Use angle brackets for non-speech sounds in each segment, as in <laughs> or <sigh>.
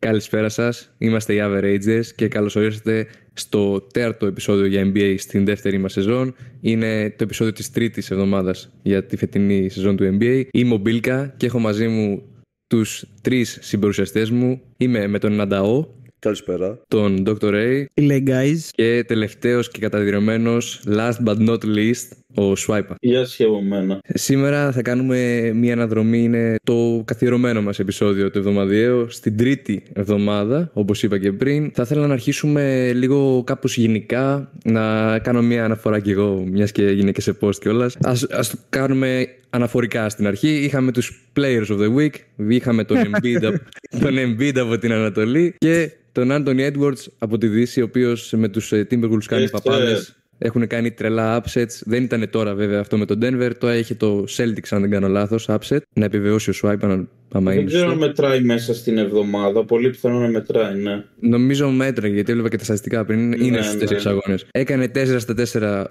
Καλησπέρα σας. Είμαστε οι Averagers και καλώς ορίσατε στο τέταρτο επεισόδιο για NBA στην δεύτερη μας σεζόν. Είναι το επεισόδιο της τρίτης εβδομάδας για τη φετινή σεζόν του NBA. Είμαι ο Μπίλκα και έχω μαζί μου τους τρεις συμπαρουσιαστές μου. Είμαι με τον Νανταό. Καλησπέρα. Τον Dr. Ray. Λέει guys. Και τελευταίος και καταδυρωμένο, last but not least, ο Swipe. Γεια σα από μένα. Σήμερα θα κάνουμε μια αναδρομή. Είναι το καθιερωμένο μας επεισόδιο του εβδομαδιαίου. Στην τρίτη εβδομάδα, όπως είπα και πριν. Θα ήθελα να αρχίσουμε λίγο κάπως γενικά. Να κάνω μια αναφορά κι εγώ, μιας και έγινε και σε post κιόλας. Α το κάνουμε αναφορικά στην αρχή. Είχαμε τους Players of the Week. Είχαμε τον <laughs> Embiid, τον Embiid από την Ανατολή. Και τον Anthony Edwards από τη Δύση, ο οποίος με τους Timberwolves κάνει παπάδε. Έχουν κάνει τρελά upsets. Δεν ήταν τώρα βέβαια αυτό με τον Denver. Τώρα έχει το Celtics, αν δεν κάνω λάθος, upset. Να επιβεβαιώσει ο Swipe άμα Δεν ξέρω αν μετράει μέσα στην εβδομάδα. Πολύ πιθανό να μετράει, ναι. Νομίζω μέτραγε, γιατί έβλεπα και τα στατιστικά πριν. Ναι, είναι στους 4 ναι. αγώνες. Έκανε 4 στα 4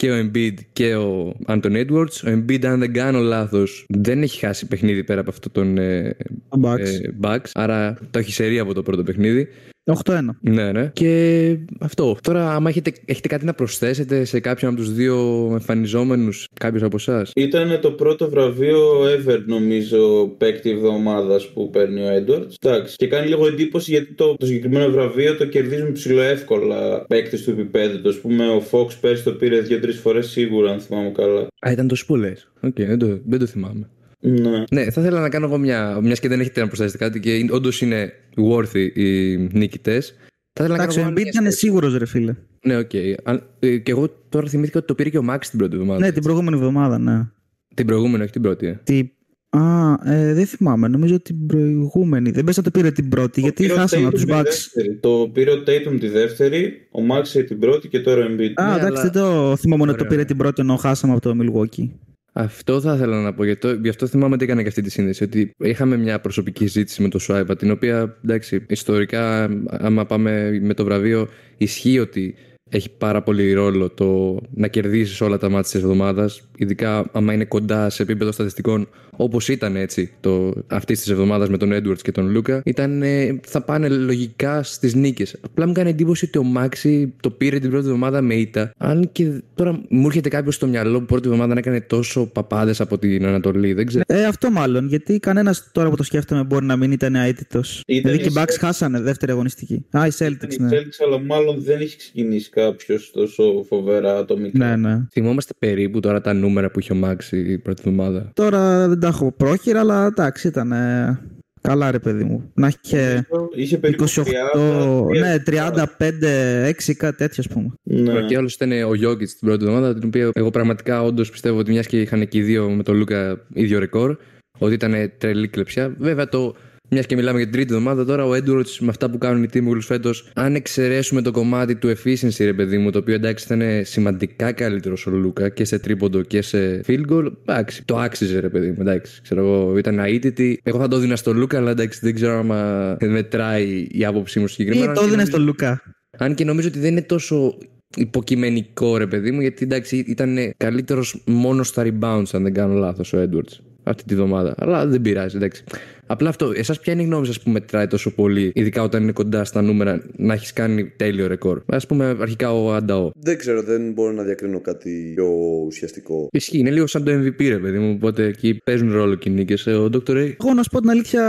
και ο Embiid και ο Anthony Edwards. Ο Embiid, αν δεν κάνω λάθος, δεν έχει χάσει παιχνίδι πέρα από αυτό τον ε, Bucks. Ε, Bucks. Άρα το έχει σερεί από το πρώτο παιχνίδι. 8-1. Ναι, ναι. Και αυτό. Τώρα, άμα έχετε, έχετε κάτι να προσθέσετε σε κάποιον από τους δύο εμφανιζόμενους, κάποιος από εσάς; Ήταν το πρώτο βραβείο ever, νομίζω, παίκτη εβδομάδας που παίρνει ο Edwards. Εντάξει. Και κάνει λίγο εντύπωση γιατί το, το συγκεκριμένο βραβείο το κερδίζουν ψηλό εύκολα παίκτη του επίπεδου. Α πούμε, ο Fox πέρσι το πήρε δύο-τρεις φορές σίγουρα, αν θυμάμαι καλά. Α, ήταν το σπούλε. OK, okay, δεν, το, δεν το θυμάμαι. Ναι. ναι, θα ήθελα να κάνω εγώ μια. Μια και δεν έχετε να προσθέσετε κάτι και όντως είναι worthy οι νικητές. Εντάξει, ο Embiid ήταν σίγουρος, ρε φίλε. Ναι, OK. Okay. Ε, και εγώ τώρα θυμήθηκα ότι το πήρε και ο Maxey την πρώτη εβδομάδα. Ναι, την προηγούμενη εβδομάδα, ναι. Την προηγούμενη, όχι την πρώτη. Ε. Τι... Α, ε, δεν θυμάμαι. Νομίζω την προηγούμενη. Δεν παίζει να το πήρε την πρώτη, γιατί χάσαμε από τους Bucks. Το πήρε ο Tatum τη δεύτερη, ο Maxey την πρώτη και τώρα ο Embiid. Α, ναι, εντάξει, αλλά... δεν το θυμάμαι ότι το πήρε την πρώτη ενώ χάσαμε από το Milwaukee. Αυτό θα ήθελα να πω. Γιατί γι' αυτό θυμάμαι ότι έκανα και αυτή τη σύνδεση. Ότι είχαμε μια προσωπική ζήτηση με το Swipe, την οποία εντάξει, ιστορικά, άμα πάμε με το βραβείο, ισχύει ότι έχει πάρα πολύ ρόλο το να κερδίσεις όλα τα μάτια της εβδομάδας, ειδικά άμα είναι κοντά σε επίπεδο στατιστικών όπως ήταν έτσι το, αυτής της εβδομάδας με τον Edwards και τον Λούκα, ήταν, ε, θα πάνε λογικά στις νίκες. Απλά μου κάνει εντύπωση ότι ο Μάξι το πήρε την πρώτη εβδομάδα με ήττα. Αν και τώρα μου έρχεται κάποιος στο μυαλό που πρώτη εβδομάδα να έκανε τόσο παπάδες από την Ανατολή, δεν ξέρω. Ε, αυτό μάλλον. Γιατί κανένας τώρα που το σκέφτομαι μπορεί να μην ήταν αίτητος. Δηλαδή και οι Bucks χάσανε δεύτερη αγωνιστική. Α, οι Celtics, ναι. Οι Celtics, αλλά μάλλον δεν έχει ξεκινήσει κάποιος τόσο φοβερά ατομικά. Ναι, ναι. Θυμόμαστε περίπου τώρα τα νούμερα που είχε ο Μάξι η πρώτη εβδομάδα. Τώρα δεν τα έχω πρόχειρα, αλλά εντάξει, ήταν. Καλά, ρε παιδί μου. Να είχε, είχε 28, 30, ναι, 35, 6, κάτι τέτοιο, ας πούμε. Ναι. Και άλλο ήταν ο Γιώργη την πρώτη εβδομάδα, την οποία εγώ πραγματικά όντως πιστεύω ότι μιας και είχαν και οι δύο με τον Λούκα ίδιο ρεκόρ, ότι ήταν τρελή κλεψιά. Βέβαια το μιας και μιλάμε για την τρίτη εβδομάδα τώρα, ο Edwards με αυτά που κάνουν οι Timberwolves φέτος, αν εξαιρέσουμε το κομμάτι του efficiency, ρε παιδί μου, το οποίο εντάξει ήταν σημαντικά καλύτερος ο Λούκα και σε τρίποντο και σε field goal, εντάξει, το άξιζε, ρε παιδί μου. Εντάξει, ξέρω εγώ, ήταν αίτητη. Εγώ θα το έδινα στο Λούκα, αλλά εντάξει, δεν ξέρω αν μετράει η άποψή μου συγκεκριμένα. Ή το έδινα στο Λούκα; Αν και νομίζω ότι δεν είναι τόσο υποκειμενικό ρε παιδί μου, γιατί εντάξει ήταν καλύτερος μόνο στα rebounds, αν δεν κάνω λάθος, ο Edwards αυτή τη βδομάδα. Αλλά δεν πειράζει, εντάξει. Απλά αυτό, εσάς ποια είναι η γνώμη σας που μετράει τόσο πολύ, ειδικά όταν είναι κοντά στα νούμερα, να έχεις κάνει τέλειο ρεκόρ; Α πούμε, αρχικά ο Ανταό. Δεν ξέρω, δεν μπορώ να διακρίνω κάτι πιο ουσιαστικό. Ισχύει, είναι λίγο σαν το MVP, ρε παιδί μου. Οπότε εκεί παίζουν ρόλο και νίκες. Ο Dr. Ray. Εγώ να σου πω την αλήθεια,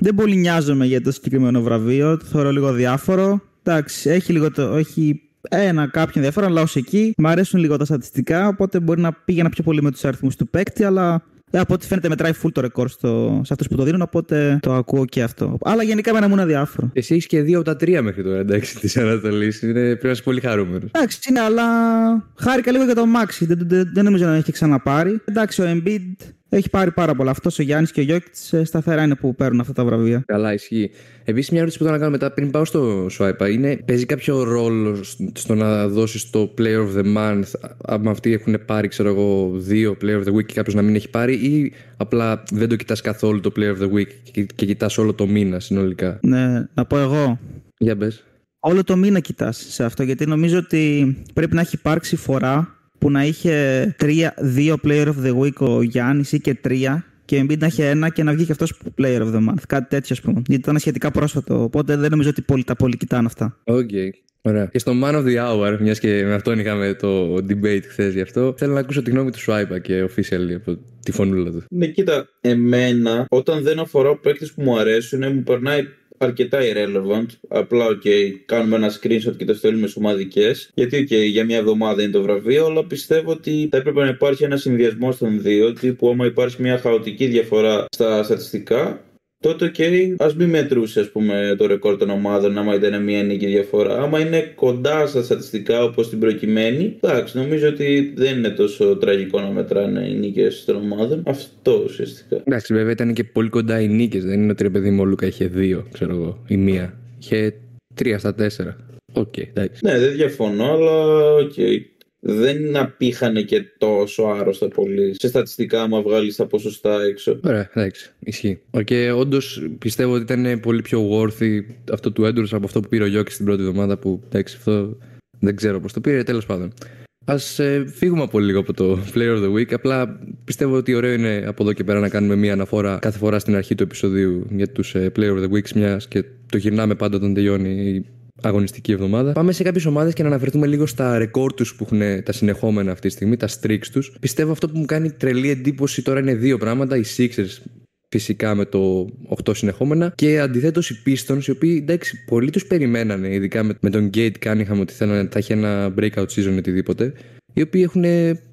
δεν πολύ νοιάζομαι για το συγκεκριμένο βραβείο. Το θεωρώ λίγο διάφορο. Εντάξει, έχει λίγο το. Έχει ένα κάποιο ενδιαφέρον, αλλά ως εκεί. Μ' αρέσουν λίγο τα στατιστικά, οπότε μπορεί να πήγαινα πιο πολύ με τους αριθμούς του παίκτη, αλλά ε, από ό,τι φαίνεται μετράει full το ρεκόρ στο, σε αυτούς που το δίνουν, οπότε το ακούω και αυτό. Αλλά γενικά με ένα μου αδιάφορο. Εσύ έχεις και δύο από τα τρία μέχρι τώρα, εντάξει, της Ανατολή. Πρέπει να είσαι πολύ χαρούμενος. Εντάξει, είναι, αλλά χάρηκα λίγο για το Μάξι. Δεν, δεν, δεν νομίζω να έχει ξαναπάρει. Εντάξει, ο Embiid έχει πάρει πάρα πολλά. Αυτός ο Γιάννης και ο Γιώκητς ε, σταθερά είναι που παίρνουν αυτά τα βραβεία. Καλά, ισχύει. Επίση, μια ερώτηση που θέλω να κάνω μετά πριν πάω στο Swipe είναι παίζει κάποιο ρόλο στο να δώσεις το Player of the Month, αν αυτοί έχουν πάρει, ξέρω εγώ, δύο Player of the Week και κάποιος να μην έχει πάρει, ή απλά δεν το κοιτάς καθόλου το Player of the Week και, και κοιτάς όλο το μήνα συνολικά; Ναι, να πω εγώ. Για μπες. Όλο το μήνα κοιτάς σε αυτό, γιατί νομίζω ότι πρέπει να έχει υπάρξει φορά που να είχε τρία, δύο player of the week ο Γιάννης ή και τρία και ο Embiid να έχει ένα και να βγει και αυτός player of the month. Κάτι τέτοιο, ας πούμε. Γιατί ήταν σχετικά πρόσφατο. Οπότε δεν νομίζω ότι πολύ, τα πολύ κοιτάνε αυτά. Οκ. Ωραία. Και στο Man of the Hour, μιας και με αυτόν είχαμε το debate χθες γι' αυτό, θέλω να ακούσω τη γνώμη του Σουάιπα και official από τη φωνούλα του. Ναι, κοίτα, εμένα όταν δεν αφορά παίκτες που μου αρέσουν, μου περνάει αρκετά irrelevant. Απλά, OK, okay, κάνουμε ένα screenshot και το στέλνουμε σε ομαδικές. Γιατί, οκ, για μια εβδομάδα είναι το βραβείο, αλλά πιστεύω ότι θα έπρεπε να υπάρχει ένα συνδυασμό των δύο. Τύπου, άμα υπάρχει μια χαοτική διαφορά στα στατιστικά, τότε OK, okay, ας μην μετρούσε ας πούμε, το ρεκόρ των ομάδων, άμα ήταν μια νίκη διαφορά. Άμα είναι κοντά στα στατιστικά όπως την προκειμένη, εντάξει, νομίζω ότι δεν είναι τόσο τραγικό να μετράνε οι νίκες των ομάδων. Αυτό ουσιαστικά. Εντάξει, βέβαια ήταν και πολύ κοντά οι νίκες. Δεν είναι ότι ρε παιδί μου ο Λούκα είχε δύο, ξέρω εγώ, ή μία. Είχε τρία στα τέσσερα. OK, okay, εντάξει. Ναι, δεν διαφωνώ, αλλά OK. Okay δεν απείχανε και τόσο άρρωστα πολύ σε στατιστικά άμα βγάλεις τα ποσοστά έξω. Ωραία, εντάξει, ισχύει. Και όντως πιστεύω ότι ήταν πολύ πιο worthy αυτό του Έντουρ από αυτό που πήρε ο Γιώκης την πρώτη εβδομάδα που εντάξει, αυτό δεν ξέρω πώς το πήρε, τέλος πάντων. Α ε, φύγουμε από λίγο από το Player of the Week. Απλά πιστεύω ότι ωραίο είναι από εδώ και πέρα να κάνουμε μία αναφορά κάθε φορά στην αρχή του επεισοδίου για τους ε, Player of the Week, μιας και το γυρνάμε πάντα όταν τελειώνει αγωνιστική εβδομάδα. Πάμε σε κάποιες ομάδες και να αναφερθούμε λίγο στα ρεκόρ τους που έχουν τα συνεχόμενα αυτή τη στιγμή, τα streaks τους. Πιστεύω αυτό που μου κάνει τρελή εντύπωση τώρα είναι δύο πράγματα. Οι Sixers φυσικά με το 8 συνεχόμενα και αντιθέτως οι Pistons οι οποίοι εντάξει πολλοί τους περιμένανε ειδικά με, τον Gate Cunningham ότι θέλανε, θα έχει ένα breakout season ή οτιδήποτε οι οποίοι έχουν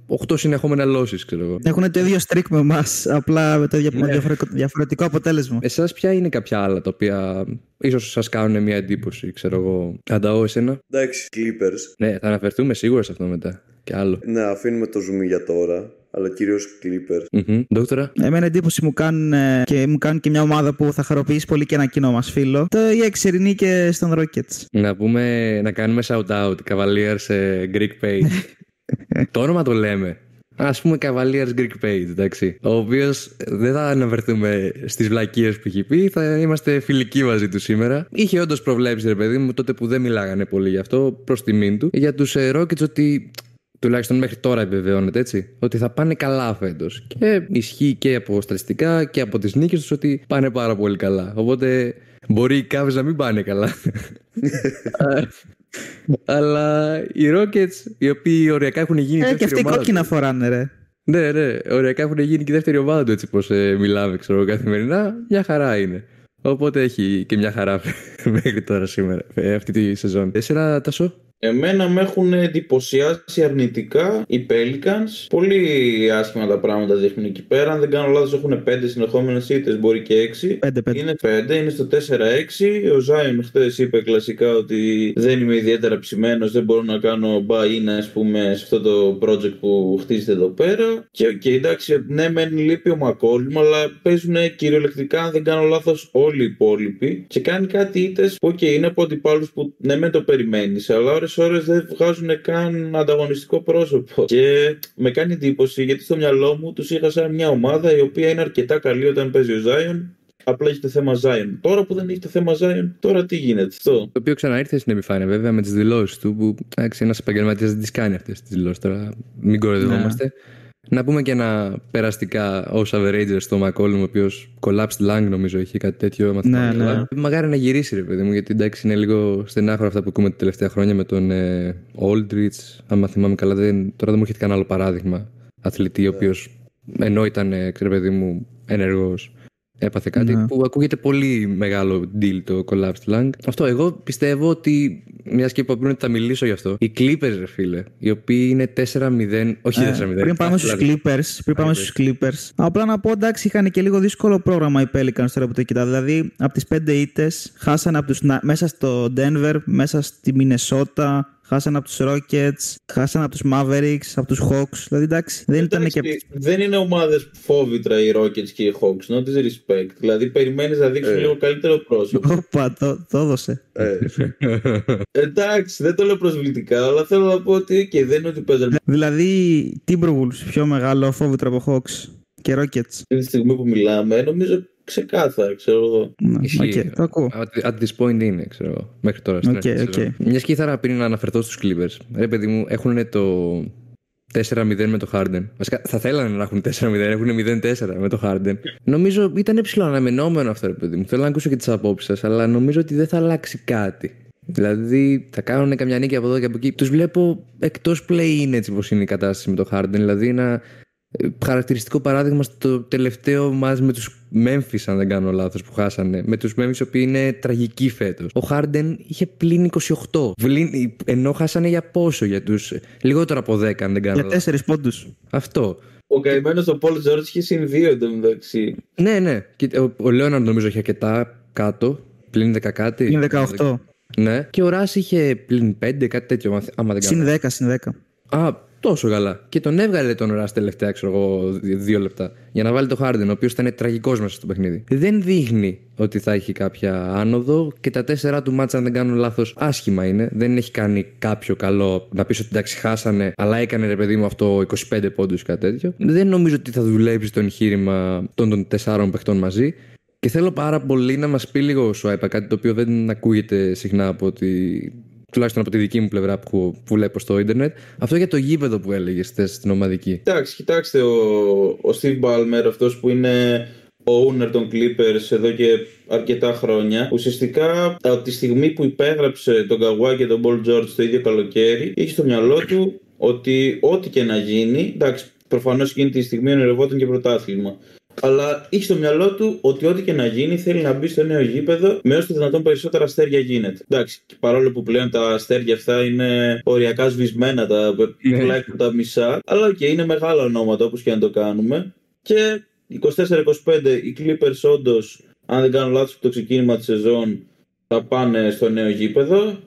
8 συνεχόμενα losses, ξέρω εγώ. Έχουν το ίδιο streak με εμάς, απλά με το ναι. διαφορετικό αποτέλεσμα. Εσάς, ποια είναι κάποια άλλα τα οποία ίσως σας κάνουν μια εντύπωση, ξέρω εγώ. Ανταώ, εσένα; Εντάξει, Clippers. Ναι, θα αναφερθούμε σίγουρα σε αυτό μετά. Και άλλο. Ναι, αφήνουμε το zoom για τώρα αλλά κυρίως Clippers. Mm-hmm. Δόκτωρα; Εμένα εντύπωση μου κάνουν και μου κάνει και μια ομάδα που θα χαροποιήσει πολύ και ένα κοινό μας φίλο. Το EX και στον Rockets. Να πούμε, να κάνουμε shout out Cavaliers σε Greek Page. <laughs> το όνομα το λέμε. Α πούμε Cavaliers Greek Page, εντάξει. Ο οποίος δεν θα αναφερθούμε στις βλακίες που έχει πει, θα είμαστε φιλικοί μαζί του σήμερα. Είχε όντως προβλέψει, ρε παιδί μου, τότε που δεν μιλάγανε πολύ γι' αυτό, προς τιμήν του, για τους ε, Rockets ότι τουλάχιστον μέχρι τώρα επιβεβαιώνεται έτσι, ότι θα πάνε καλά φέτος. Και ισχύει και από στατιστικά και από τις νίκες τους ότι πάνε πάρα πολύ καλά. Οπότε μπορεί οι Cavs να μην πάνε καλά. <laughs> Αλλά οι Rockets, οι οποίοι οριακά έχουν γίνει. Ε, και αυτοί κόκκινα φοράνε, ρε. Ναι, ναι, οριακά έχουν γίνει και η δεύτερη ομάδα τους έτσι πώ ε, μιλάμε, ξέρω καθημερινά. Μια χαρά είναι. Οπότε έχει και μια χαρά <laughs> μέχρι τώρα σήμερα, ε, αυτή τη σεζόν. Εσένα, Τασό. Εμένα με έχουν εντυπωσιάσει αρνητικά οι Pelicans. Πολύ άσχημα τα πράγματα δείχνουν εκεί πέρα. Αν δεν κάνω λάθος, έχουν 5 συνεχόμενες ήττες, μπορεί και 6. 5, 5. Είναι 5, είναι στο 4-6. Ο Ζάιον χθες είπε κλασικά ότι δεν είμαι ιδιαίτερα ψημένος, δεν μπορώ να κάνω buy-in, ας πούμε, σε αυτό το project που χτίζεται εδώ πέρα. Και OK, okay, εντάξει, ναι μεν λείπει ο ΜακΚόλουμ, αλλά παίζουν κυριολεκτικά, αν δεν κάνω λάθος, όλοι οι υπόλοιποι. Και κάνει κάτι ήττες που, OK, okay, είναι από αντιπάλους που ναι μεν το περιμένεις, αλλά ώρες δεν βγάζουν καν ανταγωνιστικό πρόσωπο. Και με κάνει εντύπωση γιατί στο μυαλό μου τους είχα σαν μια ομάδα η οποία είναι αρκετά καλή όταν παίζει ο Ζάιον. Απλά έχει το θέμα Ζάιον. Τώρα που δεν έχει το θέμα Ζάιον, τώρα τι γίνεται αυτό. Το οποίο ξαναήρθε στην επιφάνεια βέβαια με τις δηλώσεις του που ένας επαγγελματίας δεν τις κάνει αυτές τις δηλώσεις. Τώρα μην κοροϊδευόμαστε. Ναι. Να πούμε και ένα περαστικά ω average στο Μακόλμ, ο οποίος collapsed lung νομίζω είχε κάτι τέτοιο. Ναι, ναι. Magari να γυρίσει, ρε παιδί μου, γιατί εντάξει είναι λίγο στενάχωρα αυτά που ακούμε τα τελευταία χρόνια με τον ε, Aldrich. Αν θυμάμαι καλά, δεν, τώρα δεν μου έρχεται κανένα άλλο παράδειγμα. Αθλητή, ο οποίος ενώ ήταν, ε, ρε παιδί μου, ενεργός έπαθε κάτι ναι. που ακούγεται πολύ μεγάλο deal το collapsed lung. Αυτό εγώ πιστεύω ότι μιας και είπα πριν ότι θα μιλήσω γι' αυτό. Οι Clippers, ρε φίλε, οι οποίοι είναι 4-0, όχι ε, 4-0. Πριν πάμε στους Clippers, πριν πάμε στους Clippers, απλά να πω εντάξει, είχαν και λίγο δύσκολο πρόγραμμα οι Pelicans τώρα που το κοιτάω. Δηλαδή, από τις 5 ήττες χάσανε από τους, μέσα στο Denver, μέσα στη Minnesota, χάσανε από τους Rockets, χάσανε από τους Mavericks, από τους Hawks. Δηλαδή εντάξει, δεν ήταν και. Δεν είναι ομάδες φόβητρα οι Rockets και οι Hawks, not disrespect. Δηλαδή περιμένεις να δείξει ε. λίγο καλύτερο πρόσωπο. Όπα, το, το έδωσε. Ε. <laughs> εντάξει, δεν το λέω προσβλητικά, αλλά θέλω να πω ότι και δεν είναι ότι παίζανε. Δηλαδή, Timberwolves πιο μεγάλο φόβητρο από Hawks και Rockets. Τη στιγμή που μιλάμε, νομίζω Ξεκάθαρα, ξέρω εγώ. Okay, το ακούω. At, this point είναι, ξέρω εγώ. Μέχρι τώρα. Στην okay, okay. Μια και ήθελα πριν να αναφερθώ στους Clippers. Ρε παιδί μου, έχουν το, 4-0 με το Harden. Βασικά θα θέλανε να έχουν 4-0, έχουν 0-4 με το Harden. Νομίζω ήταν ψηλό αναμενόμενο αυτό, ρε παιδί μου. Θέλω να ακούσω και τις απόψεις σας, αλλά νομίζω ότι δεν θα αλλάξει κάτι. Δηλαδή θα κάνουν καμιά νίκη από εδώ και από εκεί. Τους βλέπω εκτός play-in έτσι πώ είναι η κατάσταση με το Harden. Δηλαδή ένα χαρακτηριστικό παράδειγμα στο τελευταίο μας με τους Memphis αν δεν κάνω λάθος που χάσανε με τους Memphis οι οποίοι είναι τραγικοί φέτος ο Harden είχε πλήν 28 ενώ χάσανε για πόσο για τους λιγότερο από 10 αν δεν κάνω για λάθος για 4 πόντους αυτό ο καημένος ο Πολ Τζόρτζ είχε συν 2 εντωμεταξύ. Ναι, ναι. Ο, ο Λέοναρντ νομίζω είχε αρκετά κάτω. Πλην 10 κάτι. Πλην 18. Ναι. Και ο Ράσ είχε πλην 5, κάτι τέτοιο, άμα δεν κάνω. Συν 10, συν 10. Α, τόσο καλά. Και τον έβγαλε τον Ράσ τελευταία, ξέρω εγώ, δύο λεπτά. Για να βάλει το Χάρντεν, ο οποίος ήταν τραγικός μέσα στο παιχνίδι. Δεν δείχνει ότι θα έχει κάποια άνοδο και τα τέσσερα του μάτσα, αν δεν κάνω λάθος, άσχημα είναι. Δεν έχει κάνει κάποιο καλό να πεις ότι εντάξει, χάσανε, αλλά έκανε ρε παιδί μου αυτό 25 πόντους ή κάτι τέτοιο. Δεν νομίζω ότι θα δουλέψει το εγχείρημα των, των τεσσάρων παιχτών μαζί. Και θέλω πάρα πολύ να μας πει λίγο ο Σουάιπα κάτι το οποίο δεν ακούγεται συχνά από τη τουλάχιστον από τη δική μου πλευρά που, που βλέπω στο ίντερνετ. Αυτό για το γήπεδο που έλεγες στην ομαδική. Εντάξει, κοιτάξτε, ο, ο Steve Ballmer, αυτός που είναι ο owner των Clippers εδώ και αρκετά χρόνια. Ουσιαστικά από τη στιγμή που υπέγραψε τον Kawhi και τον Paul George το ίδιο καλοκαίρι, είχε στο μυαλό του ότι ό,τι και να γίνει, εντάξει, προφανώς εκείνη τη στιγμή ονειρευόταν και πρωτάθλημα αλλά είχε στο μυαλό του ότι ό,τι και να γίνει θέλει να μπει στο νέο γήπεδο με όσο το δυνατόν περισσότερα αστέρια γίνεται. Εντάξει, και παρόλο που πλέον τα αστέρια αυτά είναι οριακά σβησμένα, τα, ναι. τουλάχιστον τα μισά, αλλά και είναι μεγάλα ονόματα όπως και να το κάνουμε. Και 24-25 οι Clippers όντως, αν δεν κάνω λάθος, το ξεκίνημα της σεζόν θα πάνε στο νέο γήπεδο.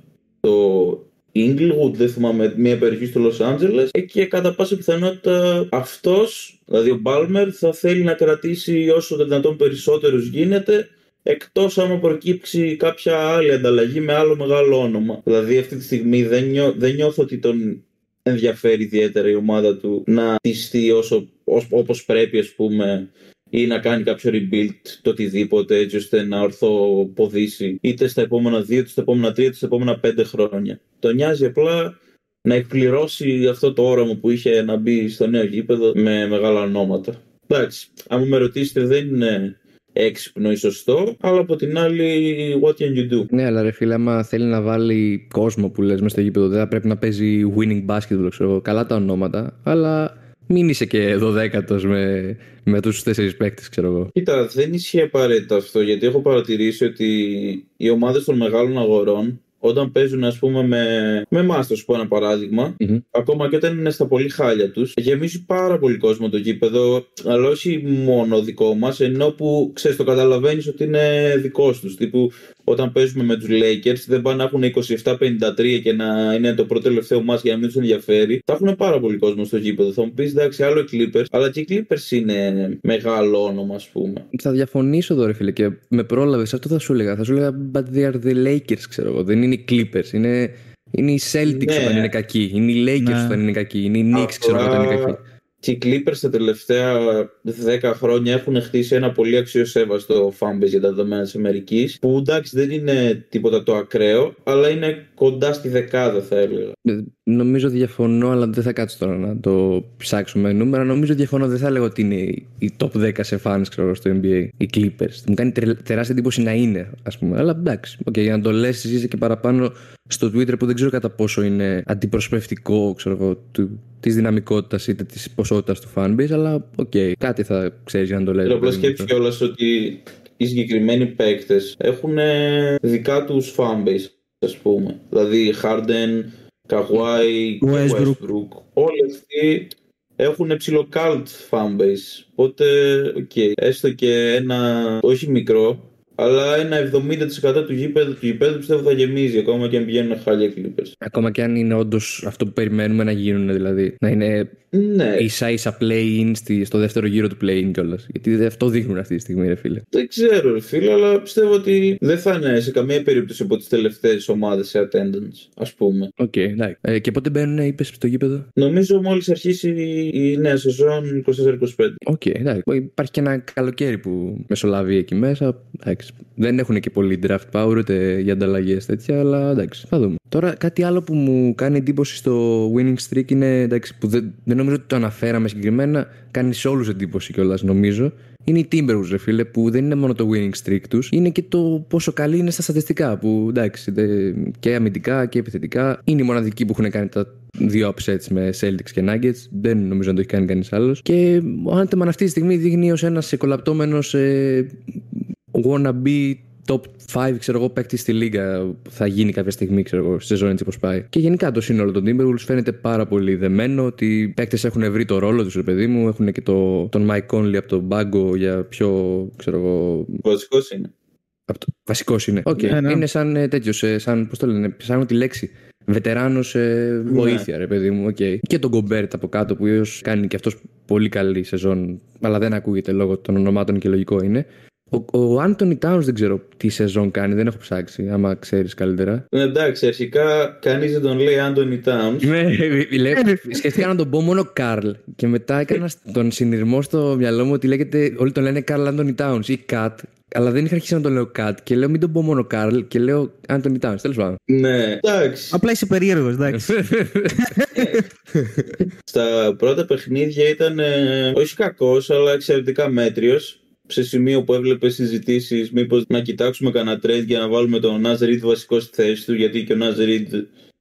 Το Inglewood, δεν θυμάμαι, μια περιοχή στο Los Angeles ε, και κατά πάσα πιθανότητα αυτός, δηλαδή ο Balmer, θα θέλει να κρατήσει όσο το δυνατόν περισσότερους γίνεται εκτός άμα προκύψει κάποια άλλη ανταλλαγή με άλλο μεγάλο όνομα. Δηλαδή αυτή τη στιγμή δεν, νιώ, δεν νιώθω ότι τον ενδιαφέρει ιδιαίτερα η ομάδα του να τιστεί όσο, όπως πρέπει ας πούμε ή να κάνει κάποιο rebuild το οτιδήποτε έτσι ώστε να ορθοποδήσει είτε στα επόμενα δύο, είτε στα επόμενα τρία, είτε στα επόμενα πέντε χρόνια. Το νοιάζει απλά να εκπληρώσει αυτό το όραμα που είχε να μπει στο νέο γήπεδο με μεγάλα ονόματα. Εντάξει, αν με ρωτήσετε δεν είναι έξυπνο ή σωστό, αλλά από την άλλη, what can you do; Ναι, αλλά ρε φίλε, άμα θέλει να βάλει κόσμο που λες μέσα στο γήπεδο, δεν θα πρέπει να παίζει winning basketball, ξέρω καλά τα ονόματα, αλλά μην είσαι και δωδέκατος με, με τους τέσσερις παίκτες, ξέρω εγώ. Κοίτα, δεν ισχύει απαραίτητα αυτό γιατί έχω παρατηρήσει ότι οι ομάδες των μεγάλων αγορών όταν παίζουν ας πούμε με, με εμάς, θα σου πω ένα ακόμα και όταν είναι στα πολύ χάλια τους, γεμίζει πάρα πολύ κόσμο το γήπεδο, αλλά όχι μόνο δικό μας, ενώ που ξέρεις το καταλαβαίνεις ότι είναι δικός τους, τύπου όταν παίζουμε με τους Lakers δεν πάνε να έχουν 27-53 και να είναι το πρώτο τελευταίο μας για να μην τους ενδιαφέρει. Θα έχουν πάρα πολύ κόσμο στο γήπεδο. Θα μου πεις εντάξει άλλο οι Clippers, αλλά και οι Clippers είναι μεγάλο όνομα ας πούμε. Θα διαφωνήσω εδώ ρε φίλε και με πρόλαβες αυτό θα σου έλεγα. Θα σου έλεγα but they are the Lakers ξέρω εγώ. Δεν είναι οι Clippers. Είναι, είναι οι Celtics ναι. όταν είναι κακοί. Είναι οι Lakers ναι. όταν είναι κακοί. Είναι οι Knicks ξέρω όταν είναι κακοί. Και οι Clippers τα τελευταία 10 χρόνια έχουν χτίσει ένα πολύ αξιοσέβαστο fanbase για τα δεδομένα της Αμερικής. Που εντάξει δεν είναι τίποτα το ακραίο, αλλά είναι κοντά στη δεκάδα θα έλεγα. Ε, νομίζω διαφωνώ, αλλά δεν θα κάτσω τώρα να το ψάξουμε νούμερα. Νομίζω διαφωνώ, δεν θα έλεγα ότι είναι η top 10 σε fans ξέρω, στο NBA. Οι Clippers. Μου κάνει τεράστια εντύπωση να είναι, ας πούμε. Αλλά εντάξει, okay, για να το λες, είσαι και παραπάνω στο Twitter που δεν ξέρω κατά πόσο είναι αντιπροσωπευτικό ξέρω εγώ, του, της δυναμικότητας είτε της ποσότητας του fanbase αλλά OK, okay, κάτι θα ξέρεις για να το λέει. Απλά σκέψη κιόλας ότι οι συγκεκριμένοι παίκτες έχουν δικά τους fanbase ας πούμε. Δηλαδή Harden, Kawhi, Westbrook. Westbrook. Όλοι αυτοί έχουν ψιλο cult fanbase. Οπότε, OK, okay. έστω και ένα όχι μικρό, αλλά ένα 70% του γήπεδου, του γήπεδου πιστεύω θα γεμίζει ακόμα και αν πηγαίνουν χάλια Clippers. Ακόμα και αν είναι όντως αυτό που περιμένουμε να γίνουν, δηλαδή. Να είναι ναι. ίσα ίσα play-in στο δεύτερο γύρο του play-in κιόλας. Γιατί αυτό δείχνουν αυτή τη στιγμή, ρε φίλε. Δεν ξέρω, ρε φίλε, αλλά πιστεύω ότι δεν θα είναι σε καμία περίπτωση από τις τελευταίες ομάδες σε attendance, ας πούμε. OK, okay, εντάξει. Ε, και πότε μπαίνουν, είπες, στο γήπεδο; Νομίζω μόλις αρχίσει η νέα σεζόν 24-25. OK, okay, εντάξει. Υπάρχει και ένα καλοκαίρι που μεσολαβεί εκεί μέσα. Εντάξει εντάξει. Δεν έχουν και πολύ draft power ούτε για ανταλλαγές τέτοια, αλλά εντάξει, θα δούμε. Τώρα κάτι άλλο που μου κάνει εντύπωση στο winning streak είναι εντάξει, που δεν, δεν νομίζω ότι το αναφέραμε συγκεκριμένα. Κάνει σε όλους εντύπωση κιόλας, νομίζω. Είναι οι Timberwolves, ρε φίλε, που δεν είναι μόνο το winning streak τους, είναι και το πόσο καλή είναι στα στατιστικά. Που εντάξει, και αμυντικά και επιθετικά είναι οι μοναδικοί που έχουν κάνει τα δύο upsets με Celtics και Nuggets. Δεν νομίζω να το έχει κάνει κανείς άλλος. Και ο Άντεμαν αυτή τη στιγμή δείχνει ως ένας κολαπτώμενο ε, wannabe top 5 ξέρω εγώ, παίκτη στη λίγα θα γίνει κάποια στιγμή ξέρω εγώ, στη σεζόν έτσι όπως πάει. Και γενικά το σύνολο των Timberwolves φαίνεται πάρα πολύ δεμένο ότι οι παίκτες έχουν βρει το ρόλο τους, ρε παιδί μου. Έχουν και το, τον Mike Conley από τον Bago για πιο. ξέρω εγώ. Βασικός είναι. Βασικός είναι. Okay. Ναι, ναι. Είναι σαν ε, τέτοιος, ε, σαν. Πώς το λένε, σαν τη λέξη. Βετεράνος ε, ναι. βοήθεια, ρε παιδί μου. Okay. Και τον Γκομπέρ από κάτω που ίσως κάνει και αυτός πολύ καλή σεζόν, αλλά δεν ακούγεται λόγω των ονομάτων και λογικό είναι. Ο Άντωνι Τάουνς δεν ξέρω τι σεζόν κάνει, δεν έχω ψάξει, άμα ξέρεις καλύτερα. Ναι, εντάξει, αρχικά κανείς δεν τον λέει Άντωνι Τάουνς. Ναι, σκέφτηκα να τον πω μόνο Καρλ. Και μετά έκανα τον συνειρμό στο μυαλό μου ότι λέγεται, όλοι τον λένε Καρλ Άντωνι Τάουνς ή KAT. Αλλά δεν είχα αρχίσει να τον λέω Κατ και λέω μην τον πω μόνο Καρλ και λέω Άντωνι Τάουνς. Τέλος πάντων. Ναι, εντάξει. Απλά είσαι περίεργος, εντάξει. <laughs> Στα πρώτα παιχνίδια ήταν ε, όχι κακός, αλλά εξαιρετικά μέτριος σε σημείο που έβλεπες συζητήσεις, μήπως να κοιτάξουμε κανένα trade για να βάλουμε τον Νάζεριτ βασικό στη θέση του, γιατί και ο Νάζεριτ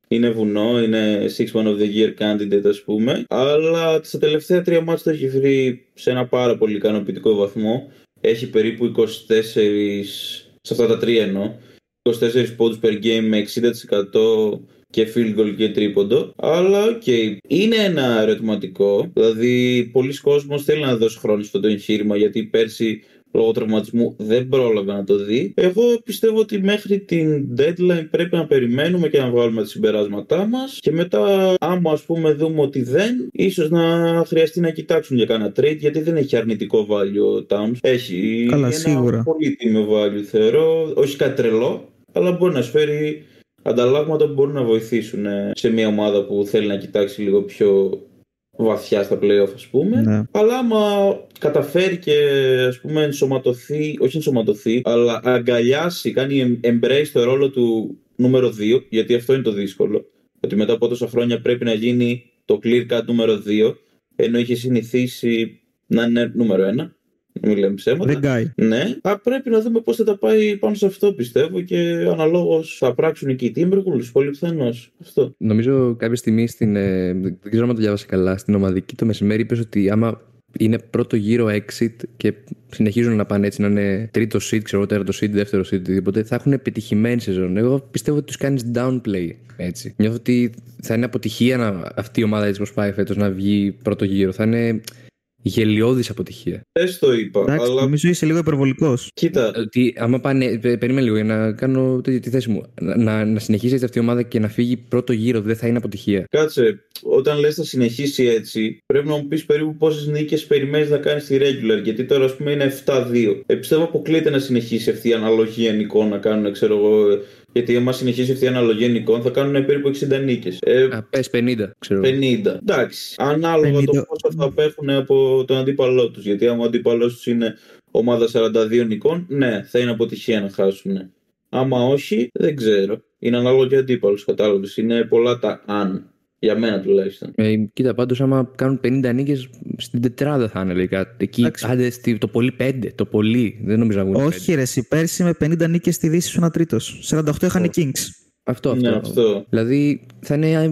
είναι βουνό, είναι Six Man of the Year candidate, ας πούμε. Αλλά στα τελευταία τρία μάτια το έχει βρει σε ένα πάρα πολύ ικανοποιητικό βαθμό. Έχει περίπου 24, σε αυτά τα τρία εννοώ, 24 πόντους per game με 60% και field goal και τρίποντο. Αλλά ok, okay. είναι ένα ερωτηματικό. Δηλαδή, πολλοί κόσμοι θέλουν να δώσει χρόνο στο το εγχείρημα γιατί πέρσι λόγω τραυματισμού δεν πρόλαβε να το δει. Εγώ πιστεύω ότι μέχρι την deadline πρέπει να περιμένουμε και να βγάλουμε τα συμπεράσματά μας. Και μετά, άμα ας πούμε δούμε ότι δεν, ίσως να χρειαστεί να κοιτάξουν για κανένα trade γιατί δεν έχει αρνητικό value ο Towns. Έχει Καλά, ένα σίγουρα. πολύ τίμιο value θεωρώ. Όχι κάτι τρελό, αλλά μπορεί να σου φέρει ανταλλάγματα που μπορούν να βοηθήσουν ε, σε μια ομάδα που θέλει να κοιτάξει λίγο πιο βαθιά στα playoff ας πούμε ναι. αλλά άμα καταφέρει και ας πούμε ενσωματωθεί όχι ενσωματωθεί αλλά αγκαλιάσει κάνει embrace το ρόλο του νούμερο 2 γιατί αυτό είναι το δύσκολο ότι μετά από τόσα χρόνια πρέπει να γίνει το clear cut νούμερο 2 ενώ είχε συνηθίσει να είναι νούμερο 1 μην λέμε ψέματα. Ναι. Α, πρέπει να δούμε πώς θα τα πάει πάνω σε αυτό πιστεύω και αναλόγως θα πράξουν και οι Timberwolves. Πολύ πιθανώ. Αυτό. Νομίζω κάποια στιγμή στην. Ε, δεν ξέρω αν το διάβασα καλά. Στην ομαδική το μεσημέρι είπες ότι άμα είναι πρώτο γύρο exit και συνεχίζουν να πάνε έτσι να είναι τρίτο seed, ξέρω τέταρτο seed, δεύτερο seed, οτιδήποτε, θα έχουν επιτυχημένη σεζόν. Εγώ πιστεύω ότι τους κάνεις downplay έτσι. Νιώθω ότι θα είναι αποτυχία να, αυτή η ομάδα έτσι πώ πάει φέτος να βγει πρώτο γύρο. Θα είναι γελιώδης αποτυχία. Δεν το είπα. Εντάξει, αλλά... Νομίζω είσαι λίγο υπερβολικός. Κοίτα. Ότι άμα πάνε. Περίμενε λίγο για να κάνω τη, τη θέση μου. Να, να συνεχίσει έτσι αυτή η ομάδα και να φύγει πρώτο γύρο δεν θα είναι αποτυχία. Κάτσε. Όταν λες θα συνεχίσει έτσι, πρέπει να μου πεις περίπου πόσες νίκες περιμένεις να κάνεις στη regular. Γιατί τώρα ας πούμε είναι 7-2. Ε, πιστεύω αποκλείεται να συνεχίσει αυτή η αναλογία νικών να κάνουν, ξέρω εγώ, γιατί άμα συνεχίσει αυτή η αναλογία νικών θα κάνουν περίπου 60 νίκες. Ε, Α, πες 50, ξέρω. 50. Εντάξει. Ανάλογα 50. το πόσο θα απέχουν από τον αντίπαλό τους. Γιατί άμα ο αντίπαλός τους είναι ομάδα 42 νικών, ναι, θα είναι αποτυχία να χάσουν. Άμα όχι, δεν ξέρω. Είναι ανάλογο και αντίπαλος, κατάλαβες. Είναι πολλά τα αν. Για μένα τουλάχιστον. Ε, κοίτα, πάντως, άμα κάνουν 50 νίκες στην τετράδα θα είναι λέει κάτι. Εκεί, άντε, το πολύ 5, το πολύ. Δεν νομίζω να βγουν. Όχι, 5. ρε, εσύ πέρσι με 50 νίκες στη Δύση σου ένα τρίτο. 48 είχαν οι Kings. Αυτό, αυτό. Ναι, αυτό. Δηλαδή θα είναι ε,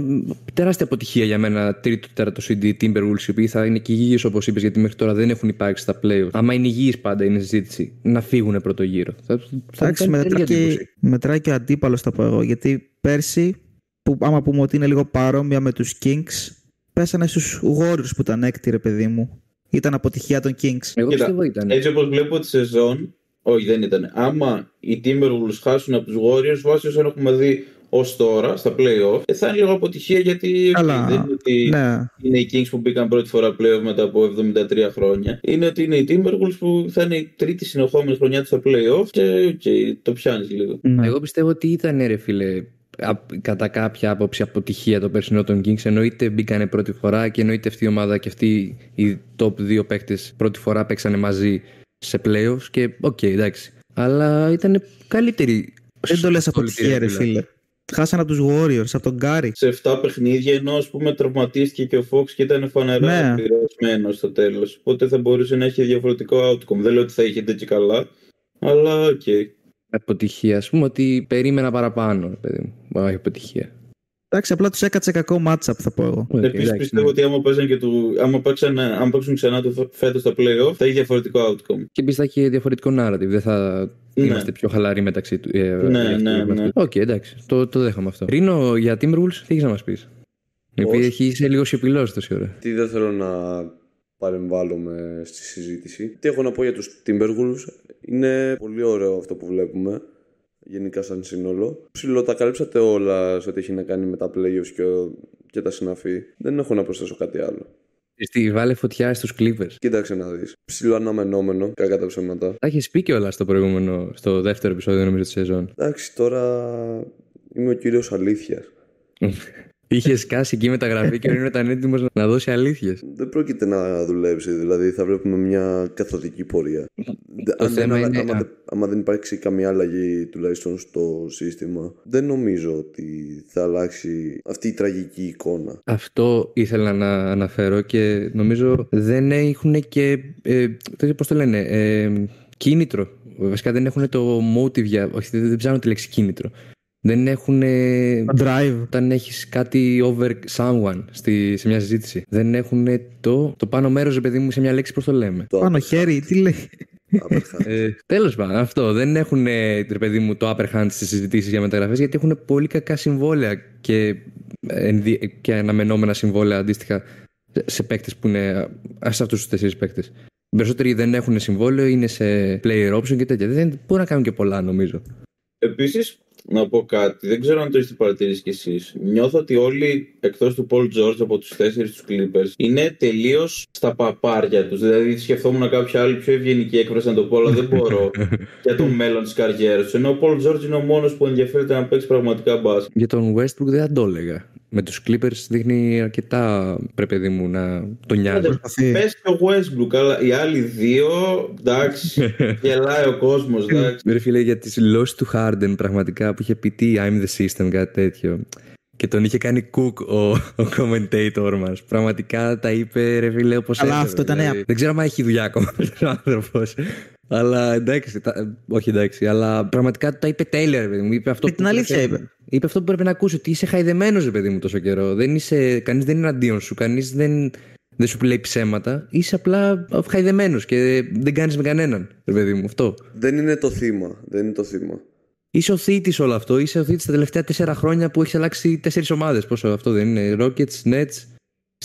τεράστια αποτυχία για μένα τρίτο, τέταρτο CD Timberwolves, οι οποίοι θα είναι και υγιεί όπως είπες, γιατί μέχρι τώρα δεν έχουν υπάρξει στα playoffs. Άμα είναι υγιεί πάντα είναι συζήτηση να φύγουν πρώτο γύρο. Εντάξει, μετράει, και, μετράει και ο αντίπαλος, θα πω εγώ. Γιατί πέρσι που άμα πούμε ότι είναι λίγο παρόμοια με τους Kings, πέσανε στους Warriors που ήταν έκτη ρε παιδί μου. Ήταν αποτυχία των Kings. Εγώ Κοίτα, πιστεύω ήταν. Έτσι όπως βλέπω τη σεζόν, όχι δεν ήταν. Άμα οι Timberwolves χάσουν από τους Warriors, βάσει όσων έχουμε δει ως τώρα στα playoff, ε, θα είναι λίγο αποτυχία γιατί Καλά, δεν είναι ότι ναι. είναι οι Kings που μπήκαν πρώτη φορά playoff μετά από 73 χρόνια. Είναι ότι είναι οι Timberwolves που θα είναι η τρίτη συνεχόμενη χρονιά τους στα playoff και okay, το πιάνεις λίγο. Ναι. Εγώ πιστεύω ότι ήταν ρε φίλε κατά κάποια άποψη αποτυχία το περσινό των Kings. Εννοείται μπήκανε πρώτη φορά και εννοείται αυτή η ομάδα και αυτοί οι top 2 παίκτες πρώτη φορά παίξανε μαζί σε playoffs και οκ, okay, εντάξει. αλλά ήταν καλύτερη. Δεν το λε σε όλη τη αποτυχία, ρε ρεγούλα. φίλε. Χάσαν από τους Warriors, από τον Γκάρι. Σε 7 παιχνίδια, ενώ ας πούμε τραυματίστηκε και ο Fox και ήταν φανερά Ναι. πειρασμένο στο τέλος. Οπότε θα μπορούσε να έχει διαφορετικό outcome. Δεν λέω ότι θα είχε και καλά, αλλά οκ. Αποτυχία, ας πούμε ότι περίμενα παραπάνω, ρε παιδί μου. Όχι αποτυχία. Εντάξει, απλά τους έκατσε κακό matchup, θα πω εγώ. Οκ, Επίσης εντάξει, πιστεύω ναι. ότι άμα, παίζαν και του, άμα, παίξαν, άμα παίξουν ξανά το φέτος στα playoff, θα έχει διαφορετικό outcome. Και επίσης θα έχει διαφορετικό narrative. Δεν θα Ναι. είμαστε πιο χαλαροί μεταξύ του. ε, Ναι, αυτοί ναι, με ναι. αυτούς. Οκ, εντάξει. Το, το δέχομαι αυτό. Ρίνο, για Timberwolves, τι έχεις να μας πεις; Επειδή Πώς; έχει είσαι λίγο σιωπηλός τόση ώρα. Τι δεν θέλω να παρεμβάλλομαι στη συζήτηση. Τι έχω να πω για τους Timberwolves; Είναι πολύ ωραίο αυτό που βλέπουμε. Γενικά σαν σύνολο. Ψηλό τα καλύψατε όλα σε ό,τι έχει να κάνει με τα playoffs και, και τα συναφή. Δεν έχω να προσθέσω κάτι άλλο. Στη βάλε φωτιά στους Clippers. Κοίταξε να δεις. Ψηλό αναμενόμενο, κακά τα ψέματα. Τα έχεις πει κιόλας στο προηγούμενο, στο δεύτερο επεισόδιο νομίζω της σεζόν. Εντάξει, τώρα είμαι ο κύριος αλήθειας. <laughs> Είχες σκάσει εκεί μεταγραφή και ο Ρίνο ήταν έτοιμος να δώσει αλήθειες. Δεν πρόκειται να δουλέψει, δηλαδή θα βλέπουμε μια καθοδική πορεία. Δε- Αν δεν, θέμα αλλα- είναι- άμα, α. δεν- άμα δεν υπάρξει καμία αλλαγή τουλάχιστον στο σύστημα, δεν νομίζω ότι θα αλλάξει αυτή η τραγική εικόνα. Αυτό ήθελα να αναφέρω και νομίζω δεν έχουν και. Ε, Πώς το λένε, ε, κίνητρο. Βασικά δεν έχουν το motive για. Όχι, δεν δεν ψάχνω τη λέξη κίνητρο. Δεν έχουν. Το drive. Όταν έχεις κάτι over someone στη, σε μια συζήτηση. Δεν έχουν το, το πάνω μέρος, παιδί μου, σε μια λέξη, πώς το λέμε. Το Πάνω upper χέρι, τι λέει; upper hand. Ε, Τέλος πάντων, αυτό. Δεν έχουν, ε, ρε παιδί μου, το upper hand στις συζητήσεις για μεταγραφές γιατί έχουν πολύ κακά συμβόλαια και, ενδι- και αναμενόμενα συμβόλαια αντίστοιχα σε- σε παίκτες που είναι. σε αυτούς τους τέσσερις παίκτες. Οι περισσότεροι δεν έχουν συμβόλαιο, είναι σε player option και τέτοια. Δεν μπορούν να κάνουν και πολλά, νομίζω. Επίσης, να πω κάτι, δεν ξέρω αν το έχετε παρατηρήσει κι εσείς. Νιώθω ότι όλοι εκτός του Paul George από τους τέσσερις τους Clippers είναι τελείως στα παπάρια τους. Δηλαδή, σκεφτόμουν κάποια άλλη πιο ευγενική έκφραση να το πω, αλλά δεν μπορώ <laughs> για το μέλλον της καριέρας τους. Ενώ ο Paul George είναι ο μόνος που ενδιαφέρεται να παίξει πραγματικά μπάσκετ. Για τον Westbrook δεν θα το έλεγα. Με τους Clippers δείχνει αρκετά, πρέπει παιδί μου, να το νοιάζει. Προσπαθεί. Πες και ο Westbrook, αλλά οι άλλοι δύο, εντάξει, <laughs> γελάει ο κόσμος, εντάξει. Ρε φίλε, για τη δηλώσει του Harden πραγματικά που είχε πει τι I'm the system, κάτι τέτοιο. Και τον είχε κάνει cook ο, ο commentator μας. Πραγματικά τα είπε, ρε φίλε, όπως Αλλά αυτό ήταν Δεν ξέρω αν έχει δουλειά ακόμα <laughs> ο άνθρωπος. Αλλά εντάξει, τα- όχι εντάξει, αλλά πραγματικά τα είπε τέλεια, ρε παιδί μου. Είπε αυτό Με την αλήθεια πρέπει- είπε. Είπε αυτό που πρέπει να ακούσει, ότι είσαι χαϊδεμένος, ρε παιδί μου, τόσο καιρό. Δεν είσαι, κανείς δεν είναι αντίον σου, κανείς δεν, δεν σου λέει ψέματα. Είσαι απλά χαϊδεμένος και δεν κάνεις με κανέναν, ρε παιδί μου, αυτό. Δεν είναι το θύμα. Δεν είναι το θύμα. Είσαι ο θύτης όλο αυτό. Είσαι ο θύτης τα τελευταία τέσσερα χρόνια που έχεις αλλάξει τέσσερις ομάδες. Πόσο αυτό δεν είναι. Rockets, Nets,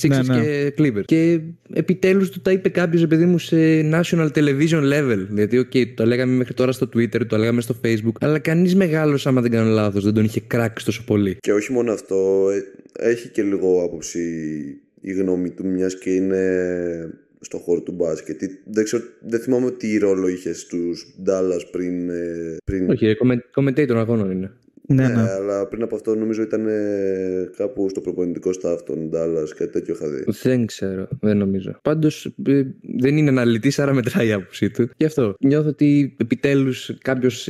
Sixers Ναι, ναι. και Clippers. Και επιτέλους του τα είπε κάποιος, παιδί μου, σε national television level. Δηλαδή, οκ, το λέγαμε μέχρι τώρα στο Twitter, το λέγαμε στο Facebook. Αλλά κανείς μεγάλος, άμα δεν κάνω λάθος, δεν τον είχε κράξει τόσο πολύ. Και όχι μόνο αυτό, ε, έχει και λίγο άποψη η γνώμη του, μιας και είναι στο χώρο του μπάσκετ. Τι- Δεν, ξέρω, δεν θυμάμαι τι ρόλο είχες στους Dallas πριν, ε, πριν Όχι, commentator αγώνων είναι. Ναι, Ναι, ναι. αλλά πριν από αυτό νομίζω ήταν ε, κάπου στο προπονητικό staff των Dallas, κάτι τέτοιο είχα δει. Δεν ξέρω, δεν νομίζω. Πάντως δεν είναι αναλυτής, άρα μετράει η άποψή του. Γι' αυτό νιώθω ότι επιτέλους κάποιος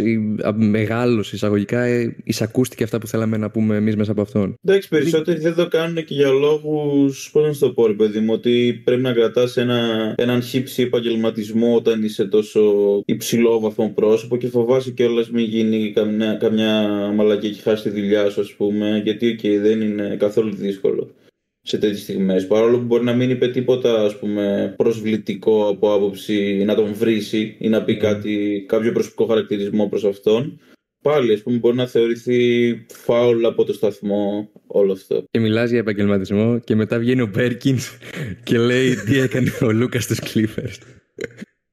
μεγάλος εισαγωγικά ε, εισακούστηκε αυτά που θέλαμε να πούμε εμείς μέσα από αυτόν. Εντάξει, περισσότεροι δεν το κάνουν και για λόγους. Πώς να σου το πω, ρε παιδί μου, ότι πρέπει να κρατάς ένα, έναν χύψη επαγγελματισμό όταν είσαι τόσο υψηλό βαθμό πρόσωπο και φοβάσαι κιόλας μην γίνει καμιά, καμιά μαλακία και χάσει τη δουλειά σου, ας πούμε. Γιατί, οκ, δεν είναι καθόλου δύσκολο σε τέτοιες στιγμές. Παρόλο που μπορεί να μην είπε τίποτα ας πούμε, προσβλητικό από άποψη να τον βρίσει ή να πει κάτι, κάποιο προσωπικό χαρακτηρισμό προς αυτόν. Πάλι, ας πούμε, μπορεί να θεωρηθεί φάουλ από το σταθμό όλο αυτό. Και μιλάς για επαγγελματισμό και μετά βγαίνει ο Μπέρκινς και λέει τι έκανε ο Λούκας στους Clippers.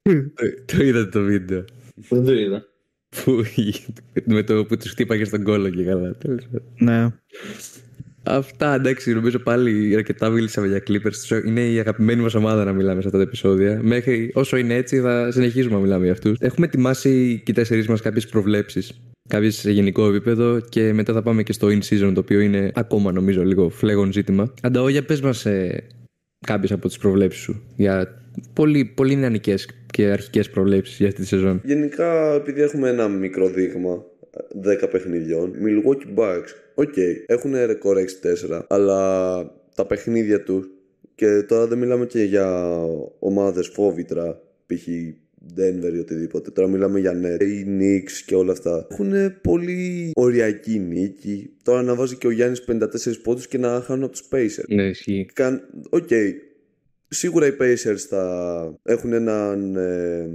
<laughs> το, το είδατε το βίντεο. Δεν το είδα. Που, με το που τους χτύπαγε στον κόλλο και καλά. Τέλος πάντων. ναι. Αυτά εντάξει, νομίζω πάλι αρκετά μίλησαμε για Clippers. Είναι η αγαπημένη μας ομάδα να μιλάμε σε αυτά τα επεισόδια. Μέχρι όσο είναι έτσι, θα συνεχίζουμε να μιλάμε για αυτούς. Έχουμε ετοιμάσει και οι τέσσερις μας κάποιες προβλέψεις. Κάποιες σε γενικό επίπεδο και μετά θα πάμε και στο in season, το οποίο είναι ακόμα νομίζω λίγο φλέγον ζήτημα. Ανταόγια, πες μας ε, κάποιες από τις προβλέψεις σου για πολύ, πολύ νεανικές και αρχικές προβλέψεις για αυτή τη σεζόν. Γενικά, επειδή έχουμε ένα μικρό δείγμα 10 παιχνιδιών, Milwaukee Bucks, ok, okay, έχουν ρεκόρ 6-4, αλλά τα παιχνίδια τους και τώρα δεν μιλάμε και για ομάδες φόβητρα, π.χ. Denver ή οτιδήποτε. Τώρα μιλάμε για Net, οι Knicks και όλα αυτά. Έχουν πολύ οριακή νίκη. Τώρα να βάζει και ο Γιάννης 54 πόντους και να χάνουν από τους Pacers. Ναι, ισχύει. Ok. Okay. Σίγουρα οι Pacers θα έχουν έναν. Ε,